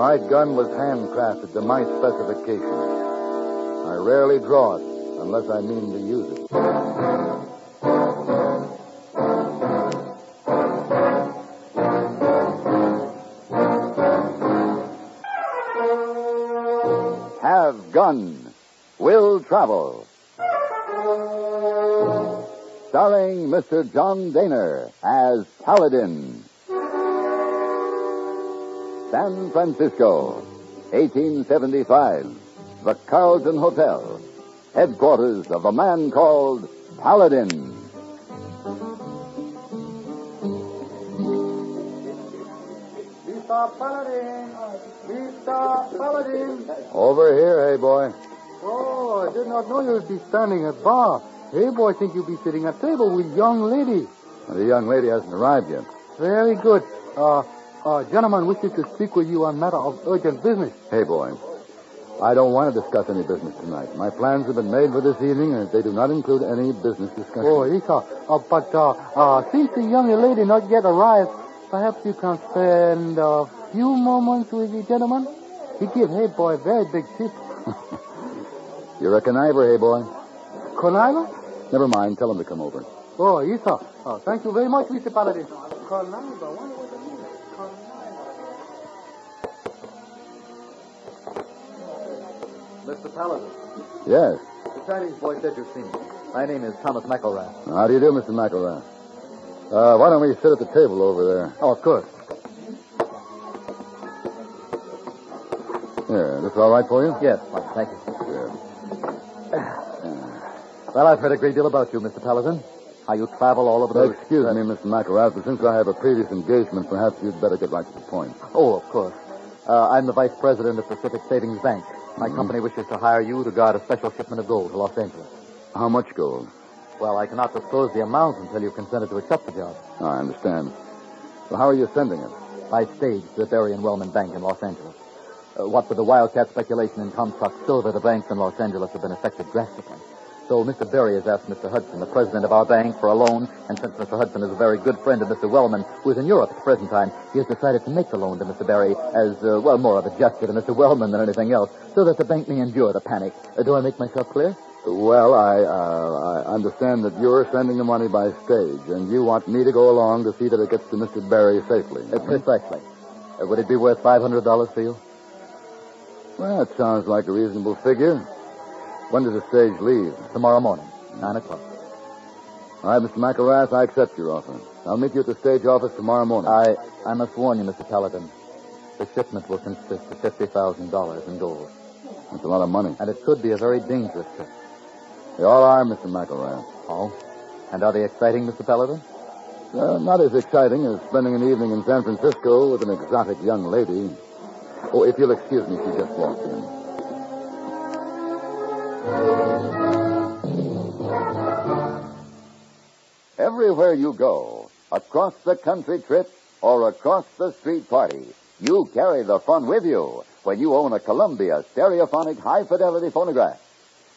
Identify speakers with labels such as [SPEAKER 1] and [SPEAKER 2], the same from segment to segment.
[SPEAKER 1] My gun was handcrafted to my specifications. I rarely draw it unless I mean to use it.
[SPEAKER 2] Have gun. Will travel. Starring Mr. John Dehner as Paladin. San Francisco, 1875. The Carlton Hotel. Headquarters of a man called Paladin.
[SPEAKER 3] Mr. Paladin! Mr. Paladin!
[SPEAKER 1] Over here, hey boy.
[SPEAKER 3] Oh, I did not know you'd be standing at bar. Hey, boy, think you'd be sitting at table with young lady.
[SPEAKER 1] The young lady hasn't arrived yet.
[SPEAKER 3] Very good. Uh, uh, gentleman wishes to speak with you on matter of urgent business.
[SPEAKER 1] Hey boy. I don't want to discuss any business tonight. My plans have been made for this evening, and they do not include any business discussion.
[SPEAKER 3] Oh, sir. Uh, but, uh, uh, since the young lady not yet arrived, perhaps you can spend a few moments with the gentleman? He give hey boy very big tip.
[SPEAKER 1] You're a conniver, hey boy.
[SPEAKER 3] Conniver?
[SPEAKER 1] Never mind. Tell him to come over.
[SPEAKER 3] Oh, sir. Oh, thank you very much, Mr. Paladin. Conniver,
[SPEAKER 4] Mr. Paladin,
[SPEAKER 1] Yes.
[SPEAKER 4] the Chinese boy said you've seen me. My name is Thomas McElrath.
[SPEAKER 1] How do you do, Mr. McElrath? Uh, why don't we sit at the table over there?
[SPEAKER 4] Oh, of course.
[SPEAKER 1] Here, this all right for you?
[SPEAKER 4] Yes, fine, thank you.
[SPEAKER 1] Good.
[SPEAKER 4] Well, I've heard a great deal about you, Mr. Paladin. How you travel all over the...
[SPEAKER 1] Excuse me, Mr. McElrath, but since I have a previous engagement, perhaps you'd better get right to the point.
[SPEAKER 4] Oh, of course. Uh, I'm the vice president of Pacific Savings Bank. My company wishes to hire you to guard a special shipment of gold to Los Angeles.
[SPEAKER 1] How much gold?
[SPEAKER 4] Well, I cannot disclose the amount until you've consented to accept the job.
[SPEAKER 1] I understand. Well, how are you sending it?
[SPEAKER 4] By stage to the Berry and Wellman Bank in Los Angeles. Uh, what with the wildcat speculation in Comstock silver, the banks in Los Angeles have been affected drastically. So Mr. Berry has asked Mr. Hudson, the president of our bank, for a loan, and since Mr. Hudson is a very good friend of Mr. Wellman, who is in Europe at the present time, he has decided to make the loan to Mr. Berry as, uh, well, more of a gesture to Mr. Wellman than anything else, so that the bank may endure the panic. Uh, do I make myself clear?
[SPEAKER 1] Well, I, uh, I understand that you're sending the money by stage, and you want me to go along to see that it gets to Mr. Barry safely.
[SPEAKER 4] Uh, precisely. Uh, would it be worth $500 for you?
[SPEAKER 1] Well, that sounds like a reasonable figure. When does the stage leave?
[SPEAKER 4] Tomorrow morning, 9 o'clock.
[SPEAKER 1] All right, Mr. McElrath, I accept your offer. I'll meet you at the stage office tomorrow morning.
[SPEAKER 4] I, I must warn you, Mr. Paladin. The shipment will consist of $50,000 in gold.
[SPEAKER 1] That's a lot of money.
[SPEAKER 4] And it could be a very dangerous trip.
[SPEAKER 1] They all are, Mr. McElrath.
[SPEAKER 4] Oh? And are they exciting, Mr. Paladin?
[SPEAKER 1] Uh, not as exciting as spending an evening in San Francisco with an exotic young lady. Oh, if you'll excuse me, she just walked in.
[SPEAKER 2] Everywhere you go, across the country trip or across the street party, you carry the fun with you when you own a Columbia stereophonic high fidelity phonograph.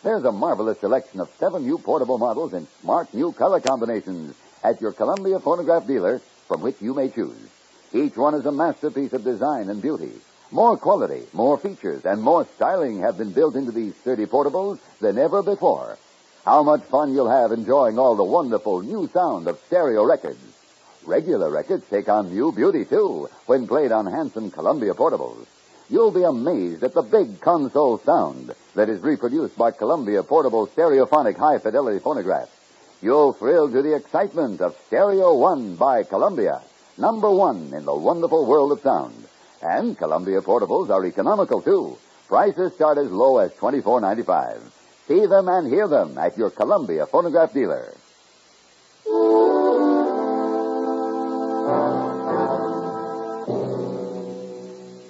[SPEAKER 2] There's a marvelous selection of seven new portable models in smart new color combinations at your Columbia phonograph dealer from which you may choose. Each one is a masterpiece of design and beauty. More quality, more features, and more styling have been built into these sturdy portables than ever before. How much fun you'll have enjoying all the wonderful new sound of stereo records. Regular records take on new beauty, too, when played on handsome Columbia portables. You'll be amazed at the big console sound that is reproduced by Columbia portable stereophonic high fidelity phonographs. You'll thrill to the excitement of Stereo One by Columbia, number one in the wonderful world of sound. And Columbia portables are economical too. Prices start as low as twenty-four ninety-five. See them and hear them at your Columbia phonograph dealer.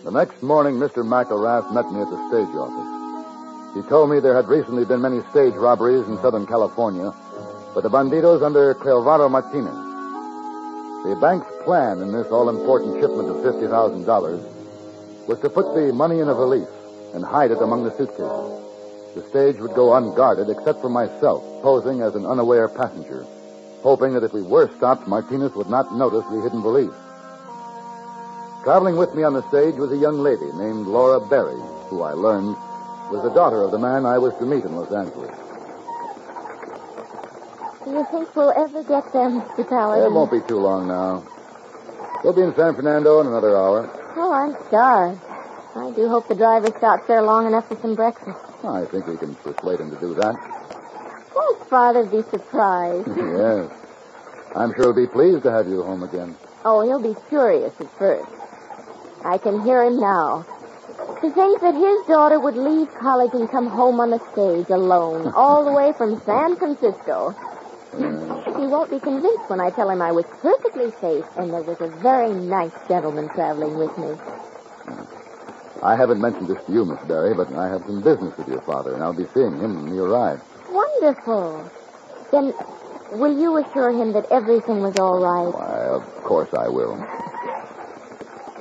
[SPEAKER 1] The next morning, Mr. McElrath met me at the stage office. He told me there had recently been many stage robberies in Southern California, but the banditos under Cleovado Martinez. The bank's plan in this all-important shipment of $50,000 was to put the money in a valise and hide it among the suitcases. The stage would go unguarded except for myself, posing as an unaware passenger, hoping that if we were stopped, Martinez would not notice the hidden valise. Traveling with me on the stage was a young lady named Laura Berry, who I learned was the daughter of the man I was to meet in Los Angeles.
[SPEAKER 5] Do you think we'll ever get there, Mr. Paladin?
[SPEAKER 1] It won't be too long now. We'll be in San Fernando in another hour.
[SPEAKER 5] Oh, I'm starved. I do hope the driver stops there long enough for some breakfast.
[SPEAKER 1] I think we can persuade him to do that.
[SPEAKER 5] Won't Father be surprised?
[SPEAKER 1] yes. I'm sure he'll be pleased to have you home again.
[SPEAKER 5] Oh, he'll be furious at first. I can hear him now. To think that his daughter would leave college and come home on the stage alone, all the way from San Francisco. He won't be convinced when I tell him I was perfectly safe and there was a very nice gentleman traveling with me.
[SPEAKER 1] I haven't mentioned this to you, Miss Barry, but I have some business with your father, and I'll be seeing him when you arrive.
[SPEAKER 5] Wonderful. Then will you assure him that everything was all right?
[SPEAKER 1] Why, of course I will.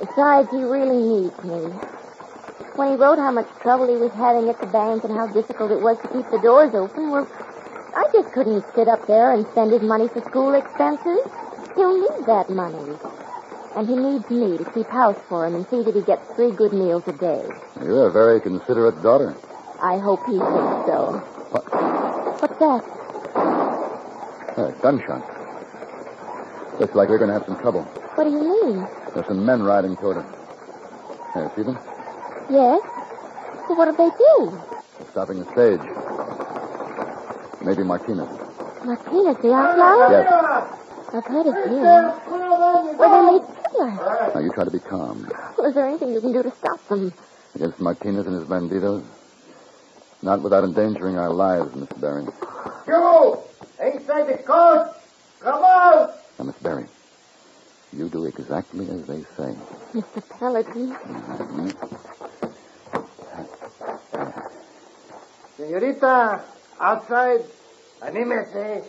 [SPEAKER 5] Besides, he really needs me. When he wrote how much trouble he was having at the bank and how difficult it was to keep the doors open, well, I just couldn't sit up there and spend his money for school expenses. He'll need that money. And he needs me to keep house for him and see that he gets three good meals a day.
[SPEAKER 1] You're a very considerate daughter.
[SPEAKER 5] I hope he thinks so.
[SPEAKER 1] What?
[SPEAKER 5] What's that?
[SPEAKER 1] Hey, gunshot. Looks like we're going to have some trouble.
[SPEAKER 5] What do you mean?
[SPEAKER 1] There's some men riding toward us. Hey, see them?
[SPEAKER 5] Yes? Well, what did they do?
[SPEAKER 1] They're stopping the stage. Maybe Martinez.
[SPEAKER 5] Martinez, the outlaw?
[SPEAKER 1] Yes.
[SPEAKER 5] I've heard of him. Well, they made killers.
[SPEAKER 1] Now, you try to be calm.
[SPEAKER 5] Well, is there anything you can do to stop them?
[SPEAKER 1] Against Martinez and his banditos? Not without endangering our lives, Miss Barry.
[SPEAKER 6] You! Inside the coach! Come out!
[SPEAKER 1] Now, Miss Barry, you do exactly as they say.
[SPEAKER 5] Mr. Paladin. Mm-hmm.
[SPEAKER 6] Senorita, outside. Anímese. Eh?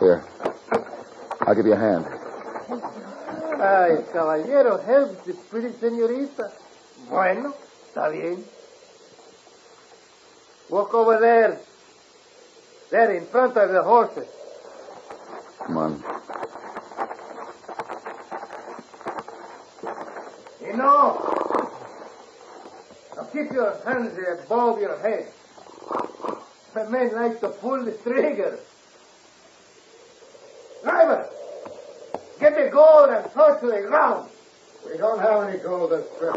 [SPEAKER 1] Here. I'll give you a hand.
[SPEAKER 6] Ay, caballero, help the pretty señorita. Bueno, está bien. Walk over there. There, in front of the horses.
[SPEAKER 1] Come on.
[SPEAKER 6] You know, now keep your hands above your head. The men like to pull the trigger. Driver, get the gold and throw it to the ground.
[SPEAKER 3] We don't have any gold this trip.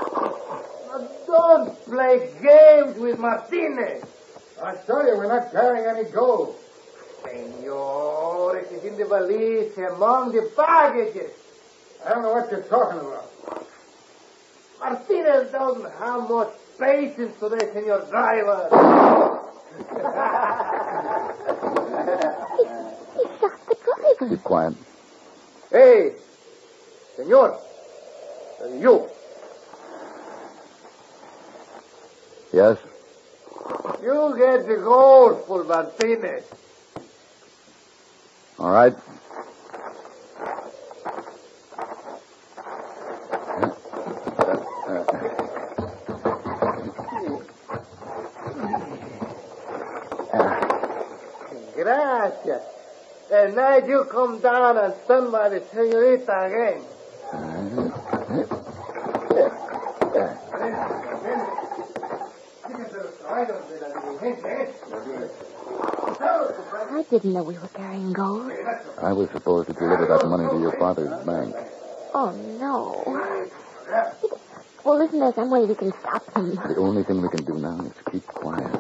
[SPEAKER 6] Don't play games with Martinez.
[SPEAKER 3] I tell you, we're not carrying any gold.
[SPEAKER 6] Senor, it is in the valise among the baggages.
[SPEAKER 3] I don't know what you're talking about.
[SPEAKER 6] Martinez doesn't have much patience today, Senor Driver.
[SPEAKER 5] He shot the driver.
[SPEAKER 1] Keep quiet.
[SPEAKER 6] hey, Senor, you,
[SPEAKER 1] Yes?
[SPEAKER 6] you get the gold for Martinez.
[SPEAKER 1] All right.
[SPEAKER 6] And now you come down and stand by the senorita again.
[SPEAKER 5] I didn't know we were carrying gold.
[SPEAKER 1] I was supposed to deliver that money to your father's bank.
[SPEAKER 5] Oh, no. Well, isn't there some way we can stop them.
[SPEAKER 1] The only thing we can do now is keep quiet.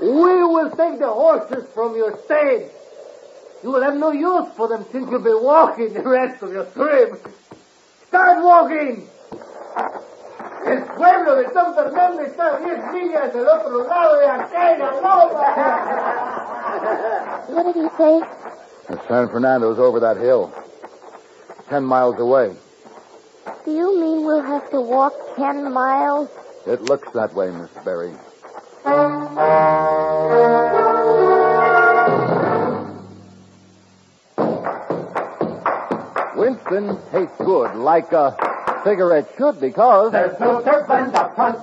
[SPEAKER 6] We will take the horses from your stage. You will have no use for them since you'll be walking the rest of your trip. Start walking. El pueblo de San Fernando está a 10 millas del otro lado de aquella loma.
[SPEAKER 5] What did he say?
[SPEAKER 1] And San Fernando's over that hill. Ten miles away.
[SPEAKER 5] Do you mean we'll have to walk ten miles?
[SPEAKER 1] It looks that way, Miss Berry. Um, Winston tastes good, like a cigarette should, because
[SPEAKER 7] There's filter blend up front,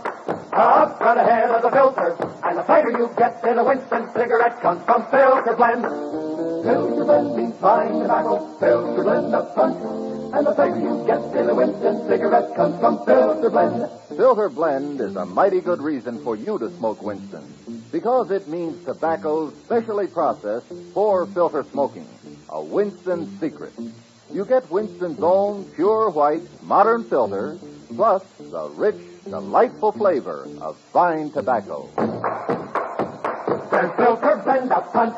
[SPEAKER 7] up front ahead of the filter. And the flavor you get in a Winston cigarette comes from filter blend. Filter blend means fine tobacco. Filter blend up front. And the flavor you get in a Winston cigarette comes from Filter Blend.
[SPEAKER 8] Filter Blend is a mighty good reason for you to smoke Winston because it means tobacco specially processed for filter smoking. A Winston secret. You get Winston's own pure white modern filter plus the rich, delightful flavor of fine tobacco.
[SPEAKER 7] There's Filter Blend up front,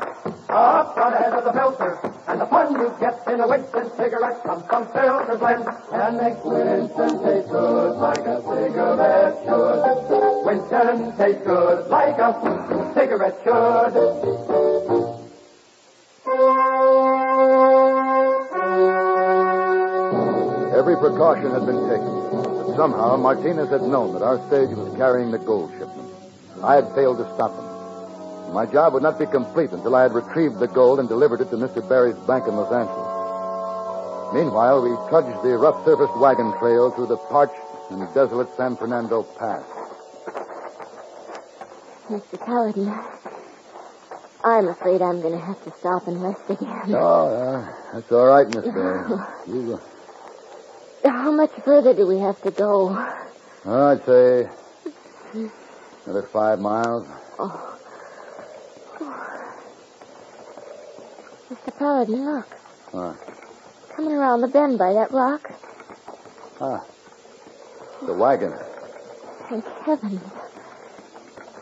[SPEAKER 7] up front ahead of the filter. And the fun you get in a Winston cigarette comes from Filter Blend. And makes Winston taste good like a cigarette should. Winston tastes good like a cigarette should.
[SPEAKER 1] Precaution had been taken. But somehow Martinez had known that our stage was carrying the gold shipment. I had failed to stop him. My job would not be complete until I had retrieved the gold and delivered it to Mr. Barry's bank in Los Angeles. Meanwhile, we trudged the rough surfaced wagon trail through the parched and desolate San Fernando Pass.
[SPEAKER 5] Mr. Paladin, I'm afraid I'm going to have to stop and rest again.
[SPEAKER 1] Oh, uh, that's all right, Miss Barry. You,
[SPEAKER 5] How much further do we have to go?
[SPEAKER 1] uh, I'd say another five miles.
[SPEAKER 5] Oh. Mr. Paladin, look.
[SPEAKER 1] What?
[SPEAKER 5] Coming around the bend by that rock.
[SPEAKER 1] Ah, the wagon.
[SPEAKER 5] Thank heavens.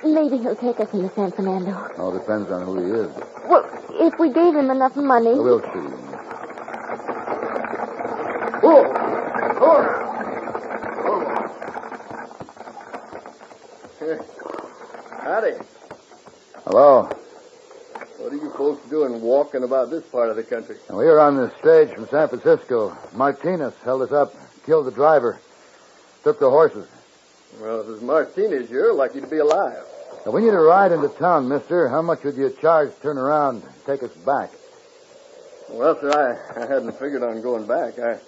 [SPEAKER 5] Maybe he'll take us into San Fernando.
[SPEAKER 1] All depends on who he is.
[SPEAKER 5] Well, if we gave him enough money.
[SPEAKER 1] We'll see.
[SPEAKER 6] Oh, oh,
[SPEAKER 9] Howdy.
[SPEAKER 1] Hello.
[SPEAKER 9] What are you folks doing walking about this part of the country?
[SPEAKER 1] We were on the stage from San Francisco. Martinez held us up, killed the driver, took the horses.
[SPEAKER 9] Well, if it's Martinez, you're lucky to be alive.
[SPEAKER 1] Now, we need a ride into town, mister. How much would you charge to turn around and take us back?
[SPEAKER 9] Well, sir, I, I hadn't figured on going back. I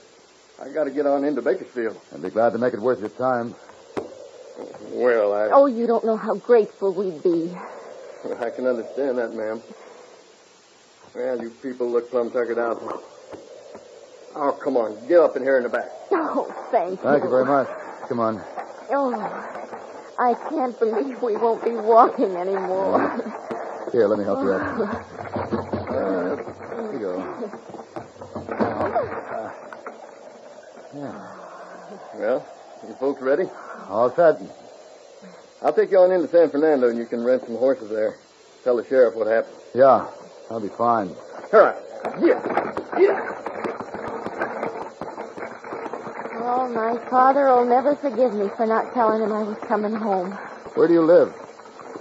[SPEAKER 9] I got to get on into Bakersfield.
[SPEAKER 1] I'd be glad to make it worth your time.
[SPEAKER 9] Well, I
[SPEAKER 5] Oh, you don't know how grateful we'd be.
[SPEAKER 9] I can understand that, ma'am. Well, you people look plumb tuckered out. Oh, come on, get up in here in the back.
[SPEAKER 5] Oh, thank you.
[SPEAKER 1] Thank you very much. Come on.
[SPEAKER 5] Oh, I can't believe we won't be walking anymore.
[SPEAKER 1] Here, let me help you up. Uh, here you go. Uh, yeah.
[SPEAKER 9] Well, you folks ready?
[SPEAKER 1] All set.
[SPEAKER 9] I'll take you on into San Fernando and you can rent some horses there. Tell the sheriff what happened.
[SPEAKER 1] Yeah, that'll be fine.
[SPEAKER 9] All right. Yeah. Yeah.
[SPEAKER 5] Oh, my father will never forgive me for not telling him I was coming home.
[SPEAKER 1] Where do you live?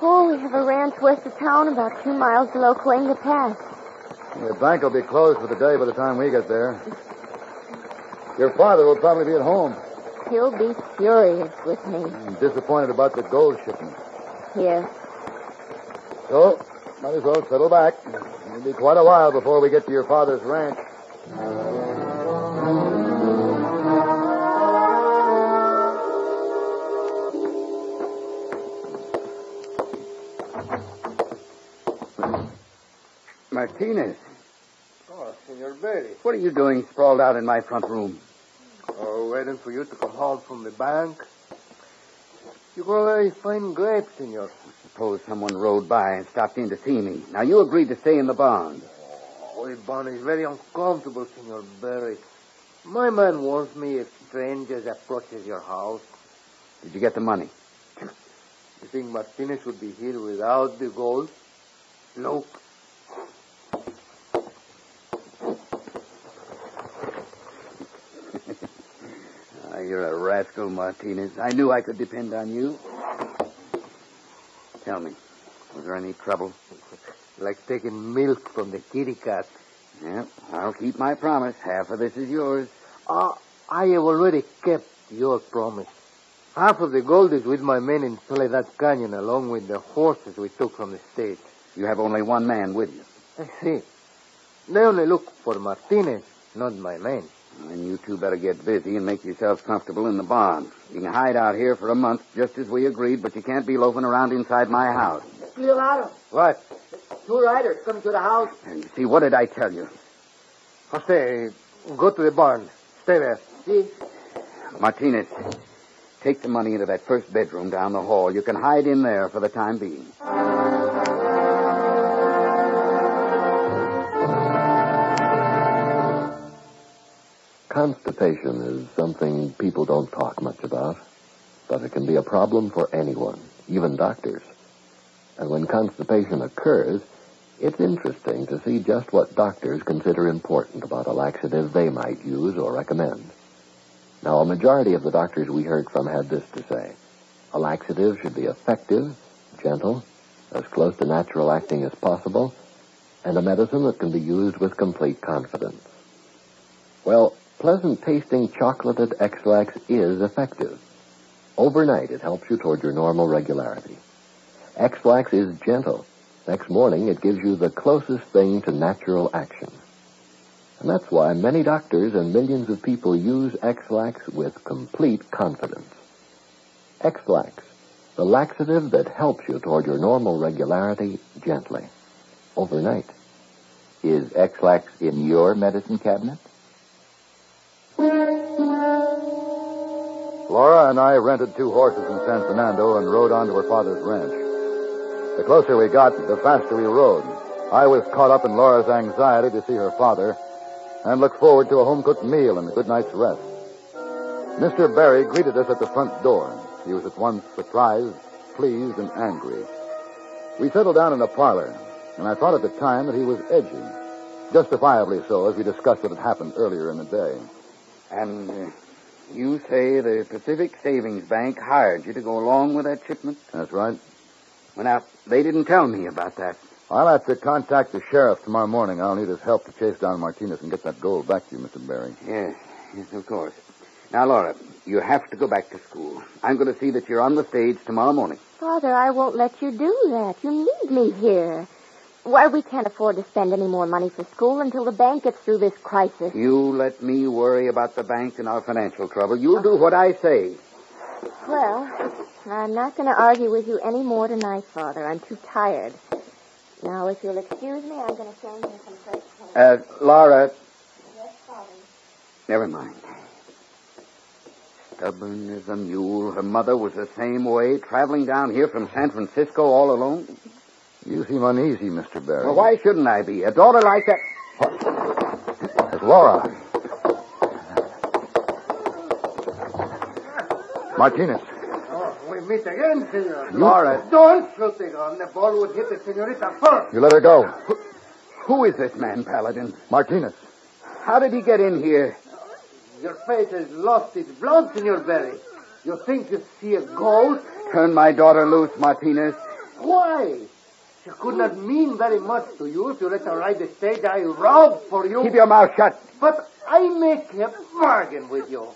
[SPEAKER 5] Oh, we have a ranch west of town about two miles below Cahuenga Pass.
[SPEAKER 1] The bank will be closed for the day by the time we get there. Your father will probably be at home.
[SPEAKER 5] He'll be furious with me.
[SPEAKER 1] I'm disappointed about the gold shipment.
[SPEAKER 5] Yes.
[SPEAKER 1] So, might as well settle back. It'll be quite a while before we get to your father's ranch.
[SPEAKER 10] Martinez,
[SPEAKER 6] Oh, Senor Berry.
[SPEAKER 10] what are you doing sprawled out in my front room?
[SPEAKER 6] Oh, waiting for you to come home from the bank. You grow very fine grapes, Senor.
[SPEAKER 10] Suppose someone rode by and stopped in to see me. Now, you agreed to stay in the barn.
[SPEAKER 6] Oh, the barn is very uncomfortable, Senor Berry. My man warns me if strangers approaches your house.
[SPEAKER 10] Did you get the money?
[SPEAKER 6] You think Martinez would be here without the gold? Look.
[SPEAKER 10] Ah, you're a rascal, Martinez. I knew I could depend on you. Tell me, was there any trouble?
[SPEAKER 6] Like taking milk from the kitty cat.
[SPEAKER 10] Yeah, I'll keep my promise. Half of this is yours.
[SPEAKER 6] Ah, I have already kept your promise. Half of the gold is with my men in Soledad Canyon, along with the horses we took from the state.
[SPEAKER 10] You have only one man with you.
[SPEAKER 6] I see. They only look for Martinez, not my men.
[SPEAKER 10] And you two better get busy and make yourselves comfortable in the barn. You can hide out here for a month, just as we agreed, but you can't be loafing around inside my house.
[SPEAKER 3] Leonardo,
[SPEAKER 6] What?
[SPEAKER 3] two riders coming to the house.
[SPEAKER 10] And see, what did I tell you?
[SPEAKER 6] Jose, go to the barn. Stay there.
[SPEAKER 5] See?
[SPEAKER 10] Martinez, take the money into that first bedroom down the hall. You can hide in there for the time being.
[SPEAKER 11] Constipation is something people don't talk much about, but it can be a problem for anyone, even doctors. And when constipation occurs, it's interesting to see just what doctors consider important about a laxative they might use or recommend. Now, a majority of the doctors we heard from had this to say. A laxative should be effective, gentle, as close to natural acting as possible, and a medicine that can be used with complete confidence. Well, pleasant tasting chocolated Ex-Lax is effective. Overnight, it helps you toward your normal regularity. Ex-Lax is gentle. Next morning, it gives you the closest thing to natural action. And that's why many doctors and millions of people use Ex-Lax with complete confidence. Ex-Lax, the laxative that helps you toward your normal regularity gently. Overnight.
[SPEAKER 2] Is Ex-Lax in your medicine cabinet?
[SPEAKER 1] Laura and I rented two horses in San Fernando and rode on to her father's ranch. The closer we got, the faster we rode. I was caught up in Laura's anxiety to see her father and looked forward to a home-cooked meal and a good night's rest. Mr. Barry greeted us at the front door. He was at once surprised, pleased, and angry. We settled down in a parlor, and I thought at the time that he was edgy. Justifiably so, as we discussed what had happened earlier in the day.
[SPEAKER 10] And uh, you say the Pacific Savings Bank hired you to go along with that shipment?
[SPEAKER 1] That's right.
[SPEAKER 10] Well, now, they didn't tell me about that.
[SPEAKER 1] I'll have to contact the sheriff tomorrow morning. I'll need his help to chase down Martinez and get that gold back to you, Mr. Barry.
[SPEAKER 10] Yes, yes, of course. Now, Laura, you have to go back to school. I'm going to see that you're on the stage tomorrow morning.
[SPEAKER 5] Father, I won't let you do that. You need me here. Why, we can't afford to spend any more money for school until the bank gets through this crisis.
[SPEAKER 10] You let me worry about the bank and our financial trouble. You'll do what I say.
[SPEAKER 5] Well, I'm not going to argue with you any more tonight, Father. I'm too tired. Now, if you'll excuse me, I'm going to change into some fresh clothes.
[SPEAKER 10] Uh, Laura,
[SPEAKER 5] Yes, Father.
[SPEAKER 10] never mind. Stubborn as a mule. Her mother was the same way, traveling down here from San Francisco all alone.
[SPEAKER 1] You seem uneasy, Mr. Barry.
[SPEAKER 10] Well, why shouldn't I be? A daughter like that. What?
[SPEAKER 1] It's Laura. Martinez.
[SPEAKER 6] Oh, we meet again, senor.
[SPEAKER 10] Laura.
[SPEAKER 6] Don't shoot the gun. The ball would hit the senorita first.
[SPEAKER 1] You let her go.
[SPEAKER 10] Who is this man, Paladin?
[SPEAKER 1] Martinez.
[SPEAKER 10] How did he get in here?
[SPEAKER 6] Your face has lost its blood, Senor Barry. You think you see a ghost?
[SPEAKER 10] Turn my daughter loose, Martinez.
[SPEAKER 6] Why? She could not mean very much to you if you let her ride the stage I robbed for you.
[SPEAKER 10] Keep your mouth shut.
[SPEAKER 6] But I make a bargain with you.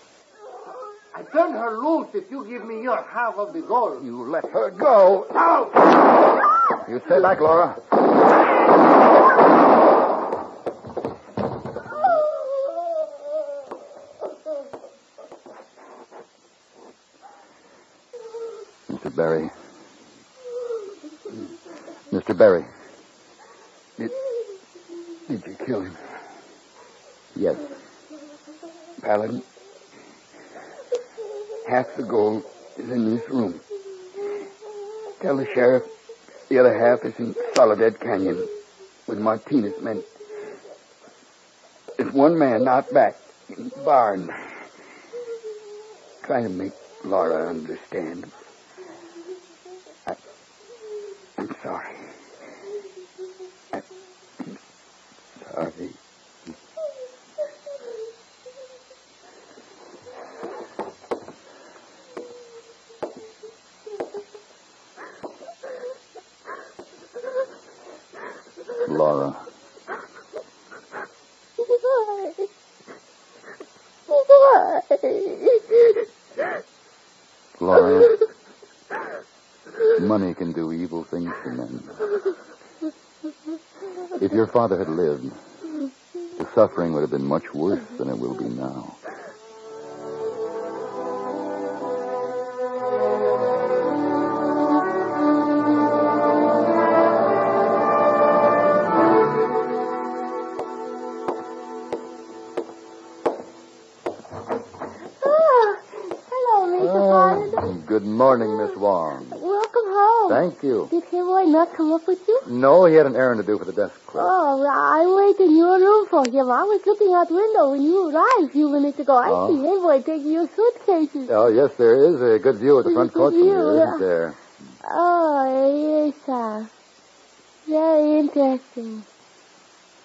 [SPEAKER 6] I turn her loose if you give me your half of the gold.
[SPEAKER 10] You let her go.
[SPEAKER 6] Now!
[SPEAKER 1] You stay back, Laura. Mr. Barry. Barry.
[SPEAKER 10] Did, did you kill him?
[SPEAKER 1] Yes.
[SPEAKER 10] Paladin, half the gold is in this room. Tell the sheriff the other half is in Soledad Canyon with Martinez men. There's one man out back in the barn. Try to make Laura understand. I, I'm sorry. I, I'm sorry.
[SPEAKER 1] Laura.
[SPEAKER 5] Why? Why?
[SPEAKER 1] Laura. Money can do evil things to men. If your father had lived, the suffering would have been much worse than it will be now. Ah, good morning, Miss Wong.
[SPEAKER 12] Welcome.
[SPEAKER 1] Thank you.
[SPEAKER 12] Did Boy not come up with you?
[SPEAKER 1] No, he had an errand to do for the desk clerk.
[SPEAKER 12] Oh, I waited in your room for him. I was looking out the window when you arrived a few minutes ago. I
[SPEAKER 1] Oh.
[SPEAKER 12] see Boy taking your suitcases.
[SPEAKER 1] Oh, yes, there is a good view of the front porch from here, isn't there?
[SPEAKER 12] Oh, yes, sir. Very interesting.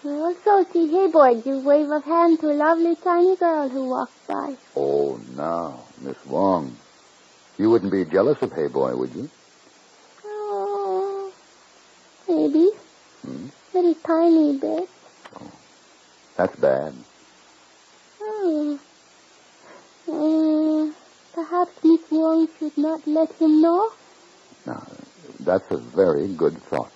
[SPEAKER 12] I also see Hey Boy give wave of hand to a lovely tiny girl who walked by.
[SPEAKER 1] Oh, now, Miss Wong. You wouldn't be jealous of Hey Boy, would you?
[SPEAKER 12] Maybe.
[SPEAKER 1] Hmm?
[SPEAKER 12] Very tiny bit.
[SPEAKER 1] Oh, That's bad.
[SPEAKER 12] Oh. Uh, perhaps Miss Wong should not let him know?
[SPEAKER 1] Now, that's a very good thought.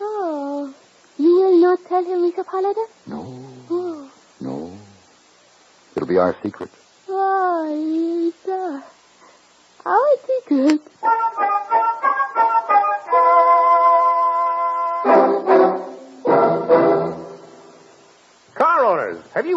[SPEAKER 12] Oh. You will not tell him, Mr. Paladin?
[SPEAKER 1] No,
[SPEAKER 12] Oh.
[SPEAKER 1] no. It'll be our secret.
[SPEAKER 12] Oh, yes, sir. Our secret.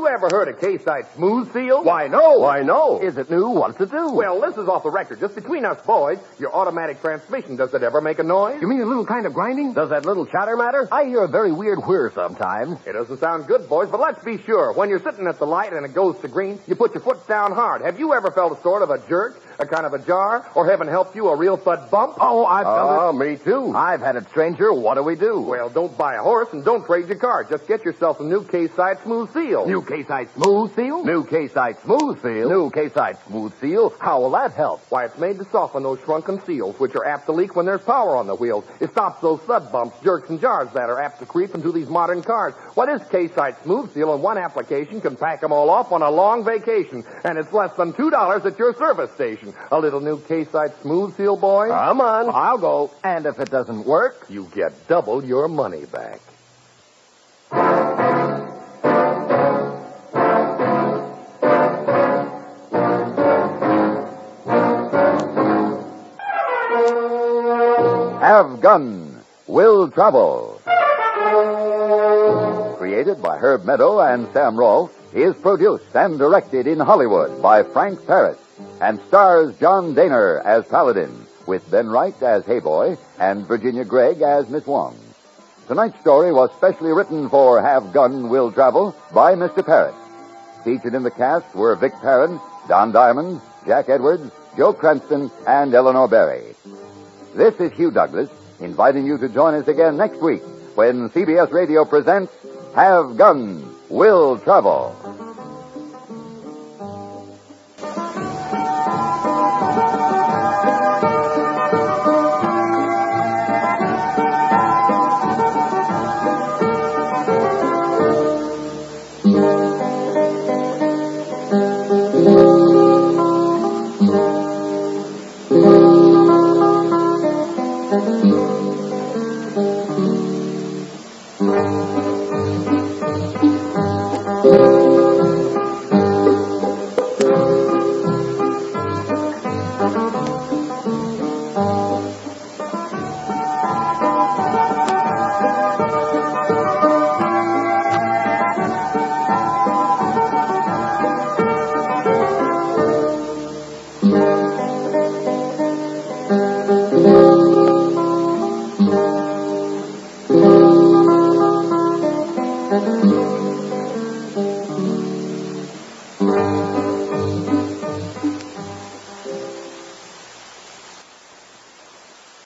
[SPEAKER 13] You ever heard of Casite Smooth Seal? Why, no. Why, no. Is it new? What's it do? Well, this is off the record. Just between us boys, your automatic transmission, does it ever make a noise? You mean a little kind of grinding? Does that little chatter matter? I hear a very weird whir sometimes. It doesn't sound good, boys, but let's be sure. When you're sitting at the light and it goes to green, you put your foot down hard. Have you ever felt a sort of a jerk, a kind of a jar, or heaven help you, a real thud bump? Oh, I've
[SPEAKER 8] felt ah,
[SPEAKER 13] it. Oh, me too. I've had it, stranger. What do we do? Well, don't buy a horse and don't trade your car. Just get yourself a new Casite Smooth Seal. New Casite Smooth Seal? New Casite Smooth Seal? New Casite Smooth Seal? How will that help? Why, it's made to soften those shrunken seals, which are apt to leak when there's power on the wheels. It stops those thud bumps, jerks, and jars that are apt to creep into these modern cars. Why, this Casite Smooth Seal in one application can pack them all off on a long vacation, and it's less than $2 at your service station. A little new Casite Smooth Seal, boy? Come on. I'll go. And if it doesn't work, you get double your money back.
[SPEAKER 2] Have Gun Will Travel. Created by Herb Meadow and Sam Rolfe, is produced and directed in Hollywood by Frank Paris and stars John Dehner as Paladin, with Ben Wright as Hey Boy and Virginia Gregg as Miss Wong. Tonight's story was specially written for Have Gun Will Travel by Mr. Parrott. Featured in the cast were Vic Perrin, Don Diamond, Jack Edwards, Joe Cranston, and Eleanor Berry. This is Hugh Douglas, inviting you to join us again next week when CBS Radio presents Have Gun Will Travel.